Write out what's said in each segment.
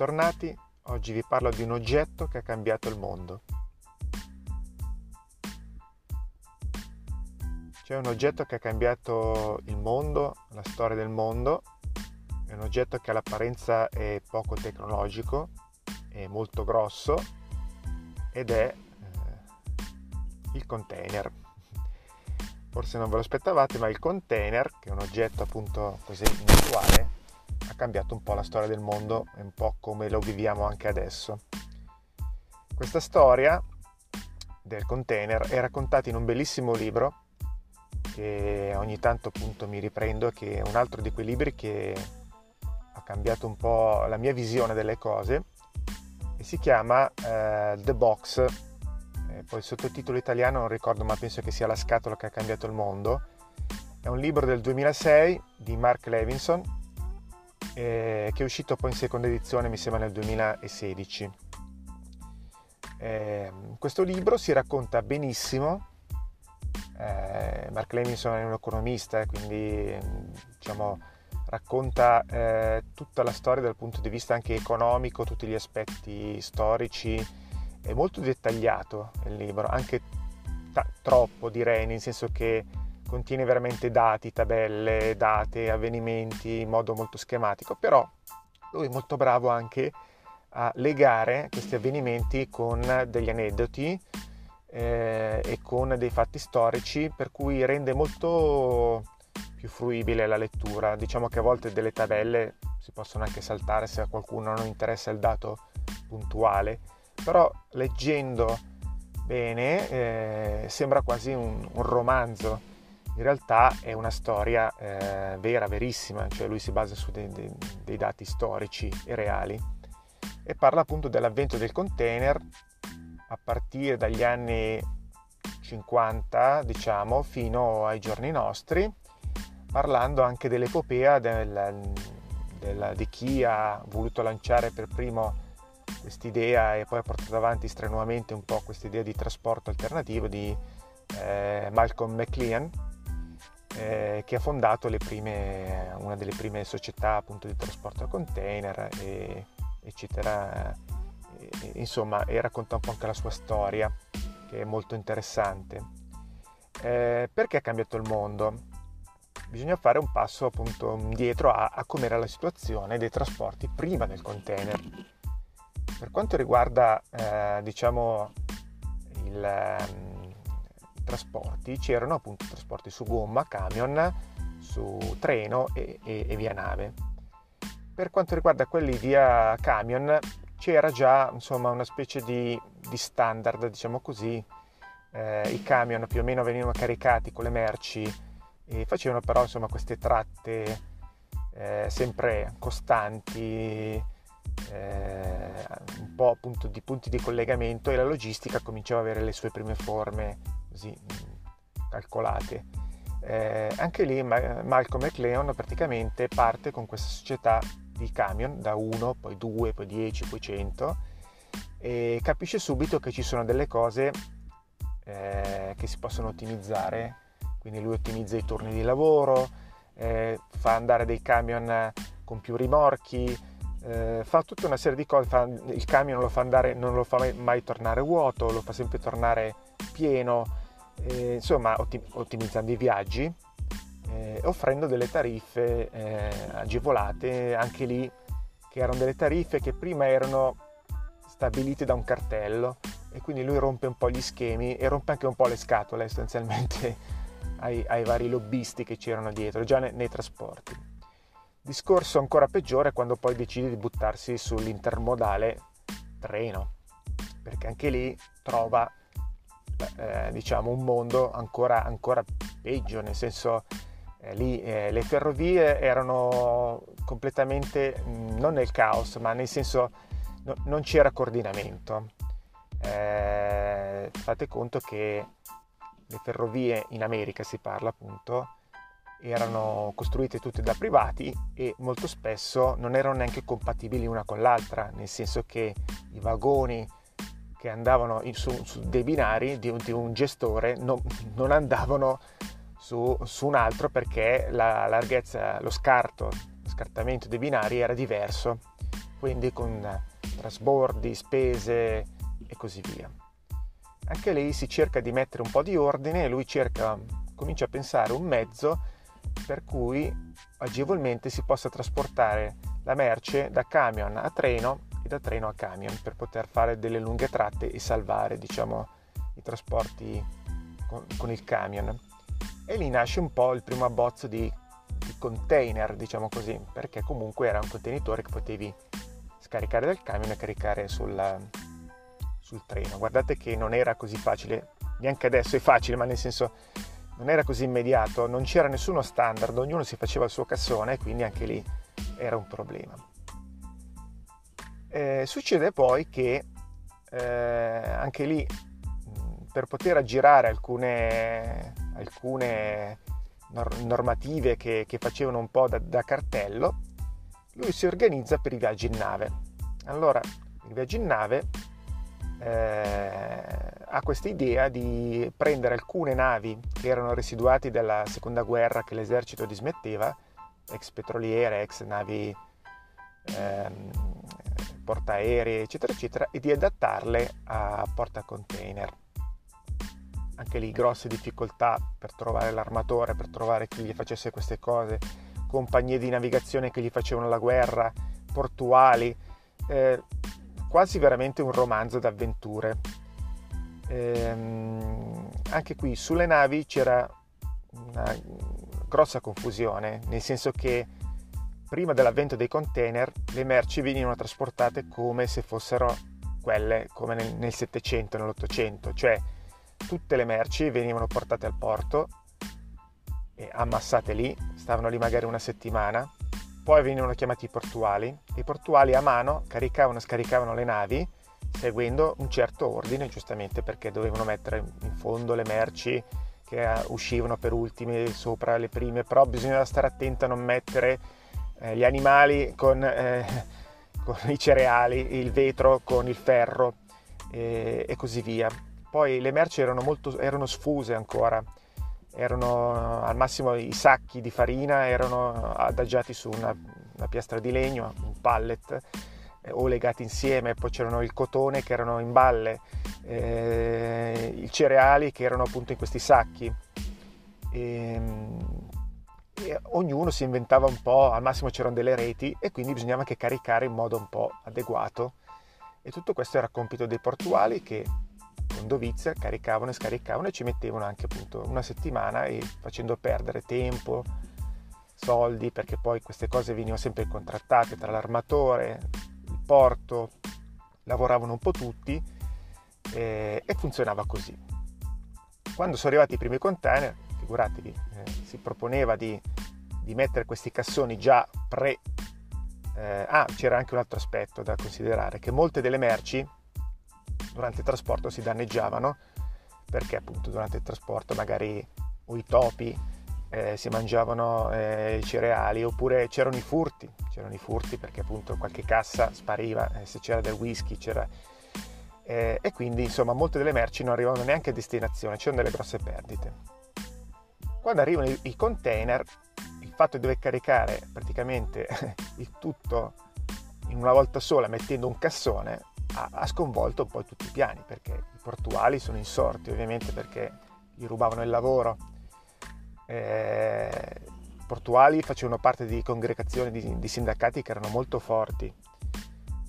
bentornati. Oggi vi parlo di un oggetto che ha cambiato il mondo. C'è un oggetto che ha cambiato il mondo, la storia del mondo. È un oggetto che all'apparenza è poco tecnologico, è molto grosso ed è eh, il container. Forse non ve lo aspettavate, ma il container, che è un oggetto appunto così inusuale, ha cambiato un po' la storia del mondo e un po' come lo viviamo anche adesso. Questa storia del container è raccontata in un bellissimo libro che ogni tanto appunto mi riprendo, che è un altro di quei libri che ha cambiato un po' la mia visione delle cose e si chiama uh, The Box, eh, poi il sottotitolo italiano non ricordo ma penso che sia La scatola che ha cambiato il mondo. È un libro del 2006 di Mark Levinson eh, che è uscito poi in seconda edizione, mi sembra nel 2016. Eh, questo libro si racconta benissimo, eh, Mark Levinson è un economista, quindi diciamo, racconta eh, tutta la storia dal punto di vista anche economico, tutti gli aspetti storici, è molto dettagliato il libro, anche t- troppo direi, nel senso che contiene veramente dati, tabelle, date, avvenimenti in modo molto schematico, però lui è molto bravo anche a legare questi avvenimenti con degli aneddoti eh, e con dei fatti storici per cui rende molto più fruibile la lettura. Diciamo che a volte delle tabelle si possono anche saltare se a qualcuno non interessa il dato puntuale, però leggendo bene eh, sembra quasi un, un romanzo in realtà è una storia eh, vera, verissima, cioè lui si basa su dei, dei, dei, dati storici e reali e parla appunto dell'avvento del container a partire dagli anni 50, diciamo, fino ai giorni nostri, parlando anche dell'epopea del, del, di chi ha voluto lanciare per primo quest'idea e poi ha portato avanti strenuamente un po' quest'idea di trasporto alternativo di eh, Malcolm McLean eh, che ha fondato prime, una delle prime società appunto di trasporto a container, e, eccetera. E, insomma, e racconta un po' anche la sua storia, che è molto interessante. Eh, perché ha cambiato il mondo? Bisogna fare un passo appunto indietro a, a come era la situazione dei trasporti prima del container. Per quanto riguarda, eh, diciamo, il trasporti c'erano appunto trasporti su gomma, camion, su treno e, e, e via nave. Per quanto riguarda quelli via camion c'era già insomma una specie di, di standard, diciamo così. Eh, I camion più o meno venivano caricati con le merci e facevano però insomma queste tratte eh, sempre costanti, eh, un po' appunto di punti di collegamento e la logistica cominciava ad avere le sue prime forme così calcolate. Eh, anche lì Malcolm McLeon praticamente parte con questa società di camion da 1, poi 2, poi 10, poi 100 e capisce subito che ci sono delle cose eh, che si possono ottimizzare, quindi lui ottimizza i turni di lavoro, eh, fa andare dei camion con più rimorchi, eh, fa tutta una serie di cose, fa, il camion lo fa andare, non lo fa mai, mai tornare vuoto, lo fa sempre tornare pieno, eh, insomma ottimizzando i viaggi, eh, offrendo delle tariffe eh, agevolate, anche lì che erano delle tariffe che prima erano stabilite da un cartello e quindi lui rompe un po' gli schemi e rompe anche un po' le scatole essenzialmente ai, ai vari lobbisti che c'erano dietro, già nei, nei trasporti. Discorso ancora peggiore quando poi decide di buttarsi sull'intermodale treno, perché anche lì trova eh, diciamo un mondo ancora, ancora, peggio, nel senso eh, lì eh, le ferrovie erano completamente mm, non nel caos, ma nel senso no, non c'era coordinamento. Eh, fate conto che le ferrovie in America si parla appunto erano costruite tutte da privati e molto spesso non erano neanche compatibili una con l'altra, nel senso che i vagoni che andavano su, su dei binari di un, di un gestore non, non andavano su, su, un altro perché la larghezza, lo scarto, lo scartamento dei binari era diverso quindi con trasbordi, spese e così via. Anche lì si cerca di mettere un po' di ordine e lui cerca, comincia a pensare un mezzo per cui agevolmente si possa trasportare la merce da camion a treno e da treno a camion per poter fare delle lunghe tratte e salvare diciamo, i trasporti con, con il camion. E lì nasce un po' il primo abbozzo di, di container, diciamo così, perché comunque era un contenitore che potevi scaricare dal camion e caricare sul, sul treno. Guardate che non era così facile, neanche adesso è facile, ma nel senso non era così immediato, non c'era nessuno standard, ognuno si faceva il suo cassone e quindi anche lì era un problema. Eh, succede poi che eh, anche lì per poter aggirare alcune, alcune normative che, che, facevano un po' da, da, cartello, lui si organizza per i viaggi in nave. Allora, i viaggi in nave eh, ha questa idea di prendere alcune navi che erano residuati dalla seconda guerra che l'esercito dismetteva, ex petroliere, ex navi ehm, portaerei, eccetera, eccetera, e di adattarle a portacontainer. Anche lì grosse difficoltà per trovare l'armatore, per trovare chi gli facesse queste cose, compagnie di navigazione che gli facevano la guerra, portuali, eh, quasi veramente un romanzo d'avventure ehm, anche qui sulle navi c'era una grossa confusione, nel senso che prima dell'avvento dei container le merci venivano trasportate come se fossero quelle come nel, nel 700, nell'Ottocento, cioè tutte le merci venivano portate al porto e ammassate lì, stavano lì magari una settimana, poi venivano chiamati i portuali, i portuali a mano caricavano e scaricavano le navi seguendo un certo ordine, giustamente perché dovevano mettere in fondo le merci che eh, uscivano per ultime sopra le prime, però bisognava stare attento a non mettere eh, gli animali con, eh, con, i cereali, il vetro con il ferro e, e così via. Poi le merci erano, molto, erano sfuse ancora, erano al massimo i sacchi di farina erano adagiati su una, una piastra di legno, un pallet eh, o legati insieme, poi c'erano il cotone che erano in balle, eh, i cereali che erano appunto in questi sacchi. E, ehm, e ognuno si inventava un po', al massimo c'erano delle reti e quindi bisognava anche caricare in modo un po' adeguato. E tutto questo era compito dei portuali che con dovizia caricavano e scaricavano e ci mettevano anche appunto una settimana e facendo perdere tempo, soldi, perché poi queste cose venivano sempre contrattate tra l'armatore, porto, lavoravano un po' tutti eh, e funzionava così. Quando sono arrivati i primi container, figuratevi, eh, si proponeva di, di, mettere questi cassoni già pre... Eh, ah, c'era anche un altro aspetto da considerare, che molte delle merci durante il trasporto si danneggiavano perché appunto durante il trasporto magari o i topi eh, si mangiavano eh, i cereali oppure c'erano i furti, c'erano i furti perché appunto qualche cassa spariva, eh, se c'era del whisky c'era... Eh, e quindi insomma molte delle merci non arrivavano neanche a destinazione, c'erano delle grosse perdite. Quando arrivano i, i container, il fatto di dover caricare praticamente il tutto in una volta sola mettendo un cassone ha, ha sconvolto poi tutti i piani perché i portuali sono insorti ovviamente perché gli rubavano il lavoro eh, portuali facevano parte di congregazioni di, di, sindacati che erano molto forti.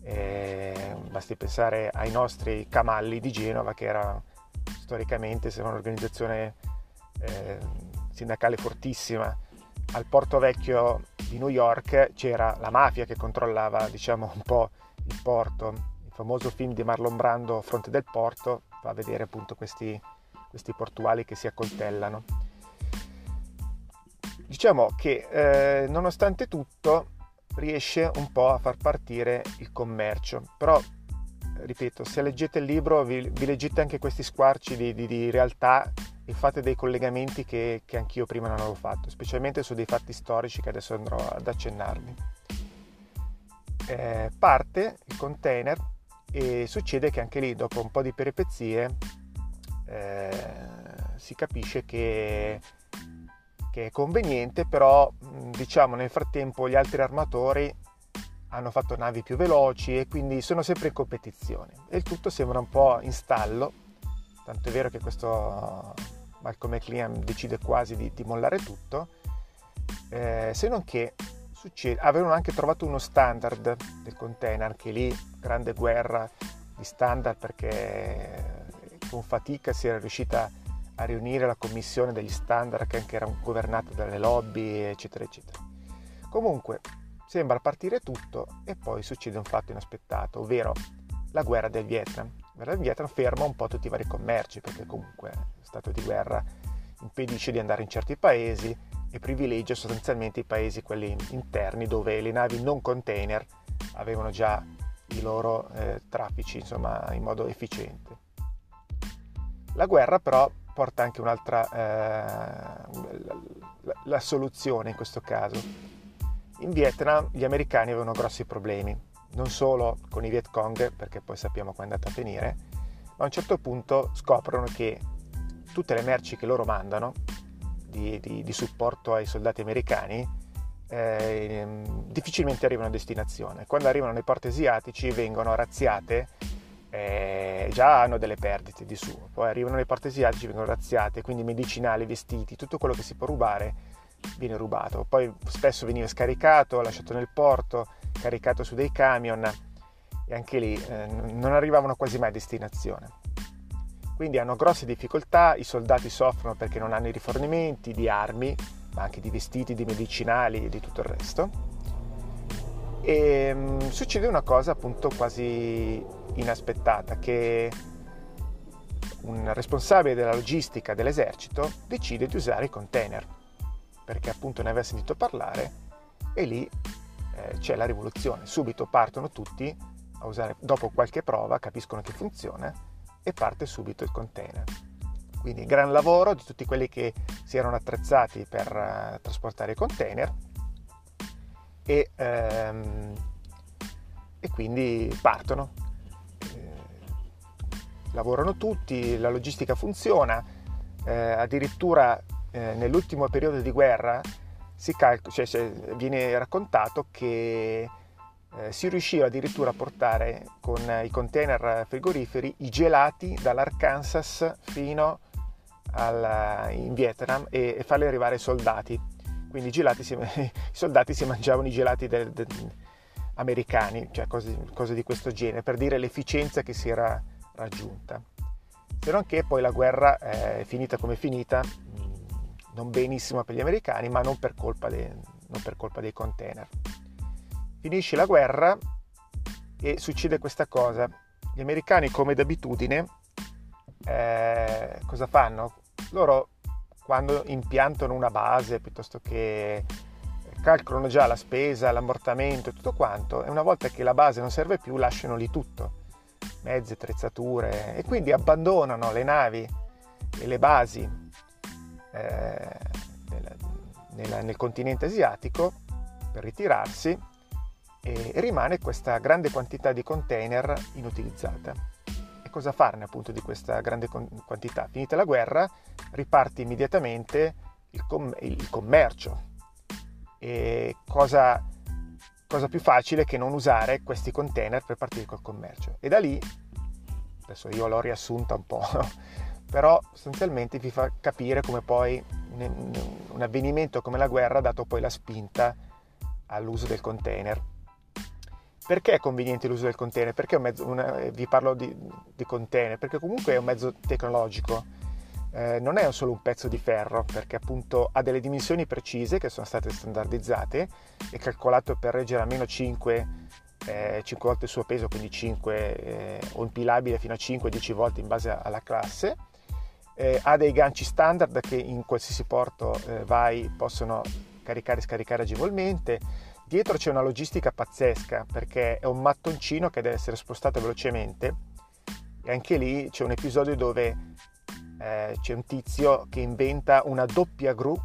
Eh, basti pensare ai nostri camalli di Genova, che era storicamente un'organizzazione eh, sindacale fortissima. Al Porto Vecchio di New York c'era la mafia che controllava diciamo, un po' il porto. Il famoso film di Marlon Brando, Fronte del Porto, fa vedere appunto questi, questi portuali che si accoltellano. Diciamo che eh, nonostante tutto riesce un po' a far partire il commercio, però ripeto, se leggete il libro vi, vi leggete anche questi squarci di, di, di, realtà e fate dei collegamenti che, che anch'io prima non avevo fatto, specialmente su dei fatti storici che adesso andrò ad accennarvi. Eh, parte il container e succede che anche lì dopo un po' di peripezie eh, si capisce che che è conveniente, però diciamo nel frattempo gli altri armatori hanno fatto navi più veloci e quindi sono sempre in competizione. E il tutto sembra un po' in stallo, tanto è vero che questo Malcolm McLean decide quasi di, di mollare tutto, eh, se non che succede, avevano anche trovato uno standard del container, anche lì grande guerra di standard perché con fatica si era riuscita a riunire la commissione degli standard che anche era governata dalle lobby eccetera eccetera. Comunque sembra partire tutto e poi succede un fatto inaspettato, ovvero la guerra del Vietnam. La guerra del Vietnam ferma un po' tutti i vari commerci perché comunque lo stato di guerra impedisce di andare in certi paesi e privilegia sostanzialmente i paesi quelli interni dove le navi non container avevano già i loro eh, traffici insomma, in modo efficiente. La guerra però porta anche un'altra eh, la, la soluzione in questo caso. In Vietnam gli americani avevano grossi problemi, non solo con i Viet Cong, perché poi sappiamo come è andata a finire, ma a un certo punto scoprono che tutte le merci che loro mandano di, di, di supporto ai soldati americani eh, difficilmente arrivano a destinazione. Quando arrivano nei porti asiatici vengono razziate, eh, già hanno delle perdite di suo, poi arrivano nei porti asiatici vengono razziate, quindi medicinali, vestiti, tutto quello che si può rubare viene rubato. Poi spesso veniva scaricato, lasciato nel porto, caricato su dei camion e anche lì eh, non arrivavano quasi mai a destinazione. Quindi hanno grosse difficoltà, i soldati soffrono perché non hanno i rifornimenti di armi, ma anche di vestiti, di medicinali e di tutto il resto. E mh, succede una cosa appunto quasi inaspettata, che un responsabile della logistica dell'esercito decide di usare i container, perché appunto ne aveva sentito parlare e lì eh, c'è la rivoluzione. Subito partono tutti a usare, dopo qualche prova, capiscono che funziona e parte subito il container. Quindi gran lavoro di tutti quelli che si erano attrezzati per uh, trasportare i container e, um, e quindi partono. Lavorano tutti, la logistica funziona, eh, addirittura eh, nell'ultimo periodo di guerra calco- cioè, cioè, viene raccontato che eh, si riusciva addirittura a portare con i container frigoriferi i gelati dall'Arkansas fino al, in Vietnam e, e, farli arrivare ai soldati. Quindi i, gelati si, i soldati si mangiavano i gelati del, del, americani, cioè cose, cose di questo genere, per dire l'efficienza che si era raggiunta. Se non che poi la guerra è finita come è finita, non benissimo per gli americani, ma non per colpa, de, non per colpa dei container. Finisce la guerra e succede questa cosa. Gli americani, come d'abitudine, eh, cosa fanno? Loro quando impiantano una base piuttosto che calcolano già la spesa, l'ammortamento e tutto quanto e una volta che la base non serve più lasciano lì tutto, mezze, attrezzature e quindi abbandonano le navi e le basi eh, nel, nel, nel continente asiatico per ritirarsi e rimane questa grande quantità di container inutilizzata. E cosa farne appunto di questa grande quantità? Finita la guerra riparte immediatamente il, com- il commercio. E cosa, cosa più facile che non usare questi container per partire col commercio? E da lì, adesso io l'ho riassunta un po', però sostanzialmente vi fa capire come poi un, un avvenimento come la guerra ha dato poi la spinta all'uso del container perché è conveniente l'uso del container? Perché mezzo, una, vi parlo di, di, container? Perché comunque è un mezzo tecnologico, eh, non è solo un pezzo di ferro, perché appunto ha delle dimensioni precise che sono state standardizzate, è calcolato per reggere almeno 5, eh, 5 volte il suo peso, quindi 5 eh, o impilabile fino a 5-10 volte in base alla classe. Eh, ha dei ganci standard che in qualsiasi porto eh, vai possono caricare e scaricare agevolmente Dietro c'è una logistica pazzesca perché è un mattoncino che deve essere spostato velocemente e anche lì c'è un episodio dove eh, c'è un tizio che inventa una doppia gru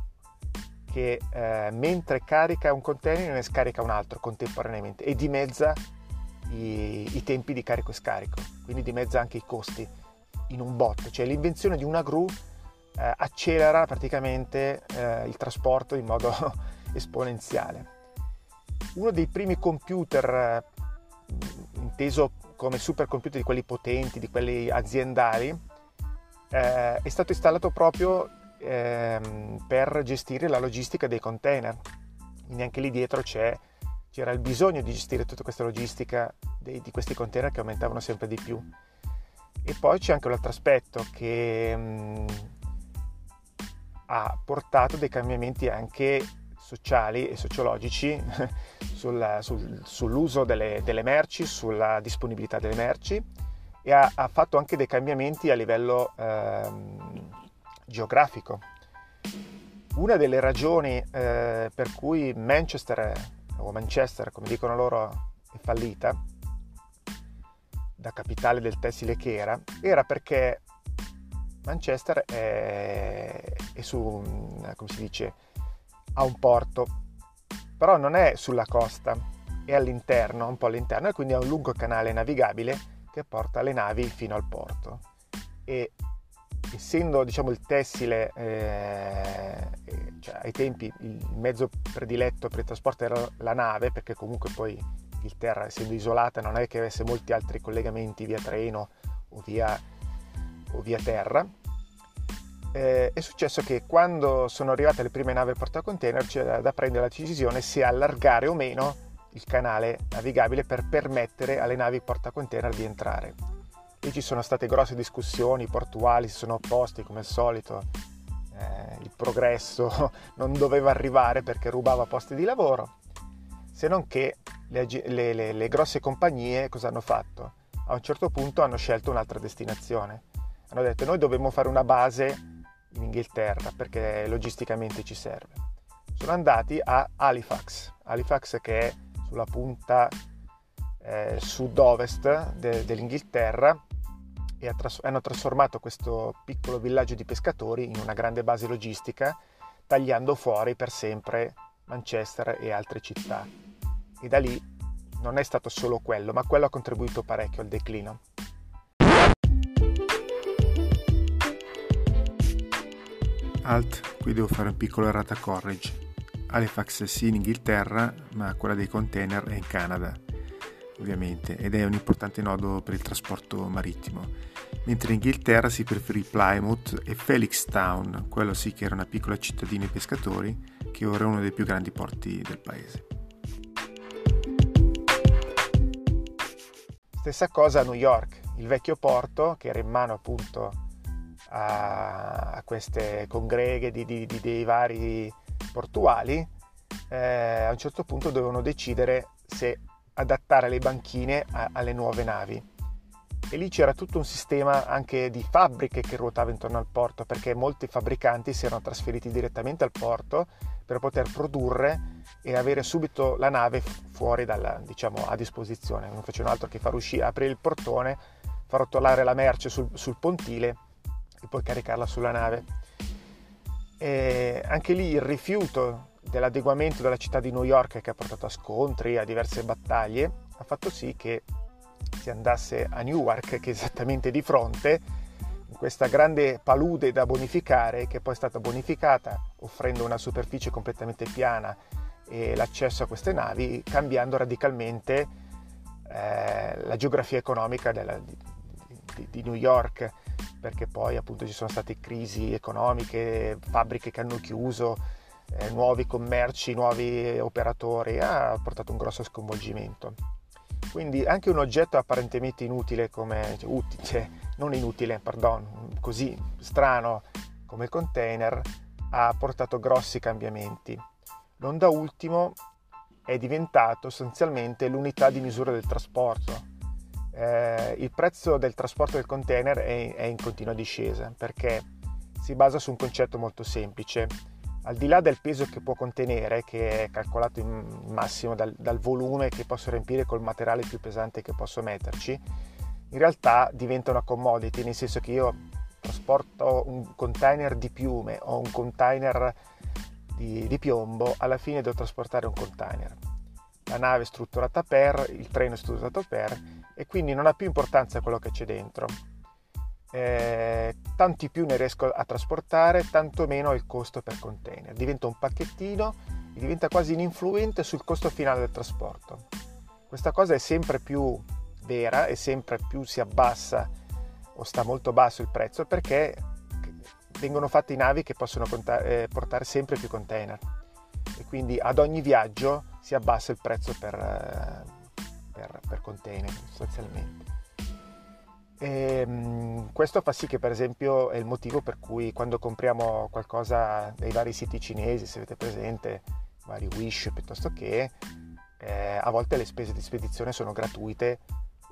che eh, mentre carica un container ne scarica un altro contemporaneamente e dimezza i, i, tempi di carico e scarico, quindi dimezza anche i costi in un botto, cioè l'invenzione di una gru eh, accelera praticamente eh, il trasporto in modo esponenziale. Uno dei primi computer, inteso come supercomputer di quelli potenti, di quelli aziendali, eh, è stato installato proprio ehm, per gestire la logistica dei container. Quindi anche lì dietro c'era il bisogno di gestire tutta questa logistica dei, di questi container che aumentavano sempre di più. E poi c'è anche un altro aspetto che mh, mm, ha portato dei cambiamenti anche sociali e sociologici sul, sul, sull'uso delle, delle, merci, sulla disponibilità delle merci e ha, ha fatto anche dei cambiamenti a livello ehm, geografico. Una delle ragioni eh, per cui Manchester, o Manchester come dicono loro, è fallita, da capitale del tessile che era, era perché Manchester è, è su, come si dice, ha un porto, però non è sulla costa, è all'interno, un po' all'interno, e quindi ha un lungo canale navigabile che porta le navi fino al porto. E essendo diciamo, il tessile eh, cioè, ai tempi il mezzo prediletto per il trasporto era la nave, perché comunque poi Inghilterra, essendo isolata, non è che avesse molti altri collegamenti via treno o via, o via terra, eh, è successo che quando sono arrivate le prime navi portacontainer c'era da prendere la decisione se allargare o meno il canale navigabile per permettere alle navi portacontainer di entrare. Lì ci sono state grosse discussioni, i portuali si sono opposti come al solito, eh, il progresso non doveva arrivare perché rubava posti di lavoro, se non che le, le, le, le grosse compagnie cosa hanno fatto? A un certo punto hanno scelto un'altra destinazione. Hanno detto noi dobbiamo fare una base in Inghilterra perché logisticamente ci serve. Sono andati a Halifax, Halifax che è sulla punta eh, sud-ovest de- dell'Inghilterra e tras- hanno trasformato questo piccolo villaggio di pescatori in una grande base logistica tagliando fuori per sempre Manchester e altre città. E da lì non è stato solo quello, ma quello ha contribuito parecchio al declino. Alt, qui devo fare un piccolo errata corrige. Halifax sì in Inghilterra, ma quella dei container è in Canada, ovviamente, ed è un importante nodo per il trasporto marittimo. Mentre in Inghilterra si preferì Plymouth e Felixstown, quello sì che era una piccola cittadina di pescatori, che ora è uno dei più grandi porti del paese. Stessa cosa a New York, il vecchio porto che era in mano appunto a, a queste congreghe di, di, di, dei vari portuali, eh, a un certo punto dovevano decidere se adattare le banchine a, alle nuove navi. E lì c'era tutto un sistema anche di fabbriche che ruotava intorno al porto, perché molti fabbricanti si erano trasferiti direttamente al porto per poter produrre e avere subito la nave fuori dalla, diciamo, a disposizione. Non facevano altro che far uscire, aprire il portone, far rotolare la merce sul, sul pontile e poi caricarla sulla nave. E anche lì il rifiuto dell'adeguamento della città di New York che ha portato a scontri, a diverse battaglie, ha fatto sì che si andasse a Newark, che è esattamente di fronte, in questa grande palude da bonificare, che poi è stata bonificata offrendo una superficie completamente piana e l'accesso a queste navi, cambiando radicalmente eh, la geografia economica della, di, di, di New York perché poi appunto ci sono state crisi economiche, fabbriche che hanno chiuso, eh, nuovi commerci, nuovi operatori, ha portato un grosso sconvolgimento. Quindi anche un oggetto apparentemente inutile come, cioè, utile, cioè, non inutile, pardon, così strano come il container ha portato grossi cambiamenti. Non da ultimo è diventato sostanzialmente l'unità di misura del trasporto eh, il prezzo del trasporto del container è, è in continua discesa perché si basa su un concetto molto semplice. Al di là del peso che può contenere, che è calcolato in massimo dal, dal volume che posso riempire col materiale più pesante che posso metterci, in realtà diventa una commodity, nel senso che io trasporto un container di piume o un container di, di, piombo, alla fine devo trasportare un container. La nave è strutturata per, il treno è strutturato per, e quindi non ha più importanza quello che c'è dentro. Eh, tanti più ne riesco a trasportare, tanto meno il costo per container. Diventa un pacchettino diventa quasi ininfluente sul costo finale del trasporto. Questa cosa è sempre più vera e sempre più si abbassa o sta molto basso il prezzo perché vengono fatte navi che possono eh, portare sempre più container e quindi ad ogni viaggio si abbassa il prezzo per, eh, per, per container sostanzialmente. E, ehm, questo fa sì che per esempio è il motivo per cui quando compriamo qualcosa dai vari siti cinesi, se avete presente, vari Wish piuttosto che, eh, a volte le spese di spedizione sono gratuite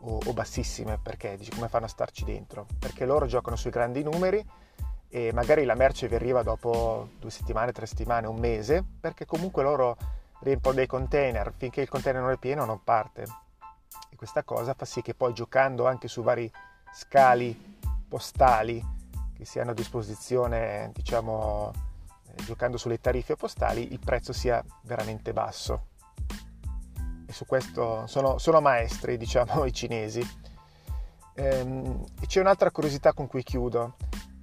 o, o bassissime perché dici come fanno a starci dentro? Perché loro giocano sui grandi numeri e magari la merce vi arriva dopo due settimane, tre settimane, un mese, perché comunque loro riempiono dei container, finché il container non è pieno non parte. Questa cosa fa sì che poi giocando anche su vari scali postali che si hanno a disposizione, diciamo, eh, giocando sulle tariffe postali, il prezzo sia veramente basso. E su questo sono, sono maestri, diciamo, i cinesi. Ehm, c'è un'altra curiosità con cui chiudo.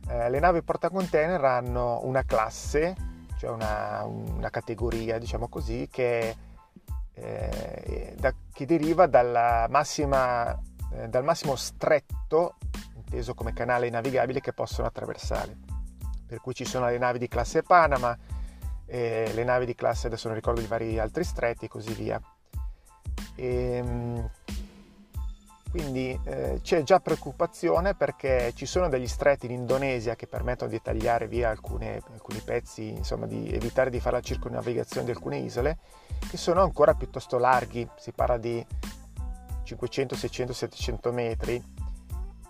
Eh, le navi portacontainer hanno una classe, cioè una, una categoria, diciamo così, che, eh, da, che deriva massima, eh, dal massimo stretto, inteso come canale navigabile, che possono attraversare. Per cui ci sono le navi di classe Panama, le navi di classe, adesso non ricordo i vari altri stretti e così via. E, ehm, quindi eh, c'è già preoccupazione perché ci sono degli stretti in Indonesia che permettono di tagliare via alcune, alcuni pezzi, insomma di evitare di fare la circonnavigazione di alcune isole, che sono ancora piuttosto larghi, si parla di 500, 600, 700 metri.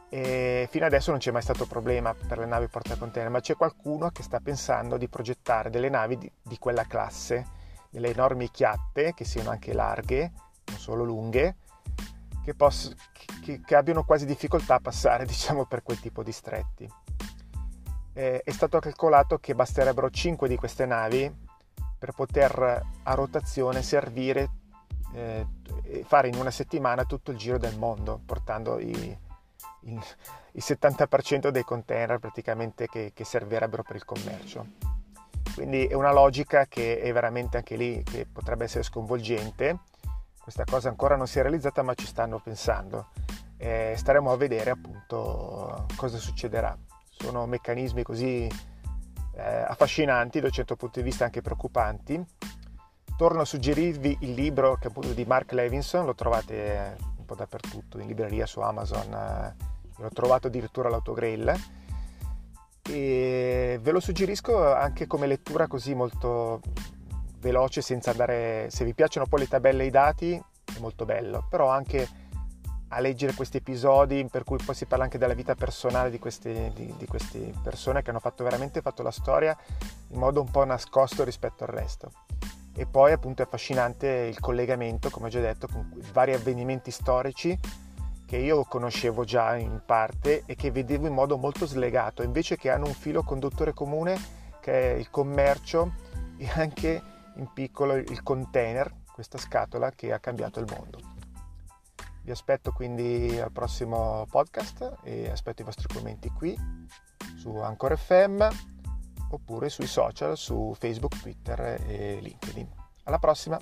E fino adesso non c'è mai stato problema per le navi portacontainer, ma c'è qualcuno che sta pensando di progettare delle navi di, di quella classe, delle enormi chiatte che siano anche larghe, non solo lunghe, che, poss- che, che abbiano quasi difficoltà a passare diciamo, per quel tipo di stretti. Eh, è stato calcolato che basterebbero 5 di queste navi per poter a rotazione servire eh, fare in una settimana tutto il giro del mondo, portando i, i, il 70% dei container praticamente che, che, servirebbero per il commercio. Quindi è una logica che è veramente anche lì, che potrebbe essere sconvolgente questa cosa ancora non si è realizzata ma ci stanno pensando e staremo a vedere appunto cosa succederà. Sono meccanismi così eh, affascinanti da un certo punto di vista anche preoccupanti. Torno a suggerirvi il libro che appunto di Mark Levinson, lo trovate un po' dappertutto, in libreria su Amazon, eh, l'ho trovato addirittura all'autogrill e ve lo suggerisco anche come lettura così molto veloce senza andare... Se vi piacciono poi le tabelle e i dati è molto bello, però anche a leggere questi episodi per cui poi si parla anche della vita personale di queste, di, di queste persone che hanno fatto veramente fatto la storia in modo un po' nascosto rispetto al resto. E poi appunto è affascinante il collegamento, come ho già detto, con vari avvenimenti storici che io conoscevo già in parte e che vedevo in modo molto slegato, invece che hanno un filo conduttore comune che è il commercio e anche in piccolo il container, questa scatola che ha cambiato il mondo. Vi aspetto quindi al prossimo podcast e aspetto i vostri commenti qui su Anchor FM oppure sui social su Facebook, Twitter e LinkedIn. Alla prossima!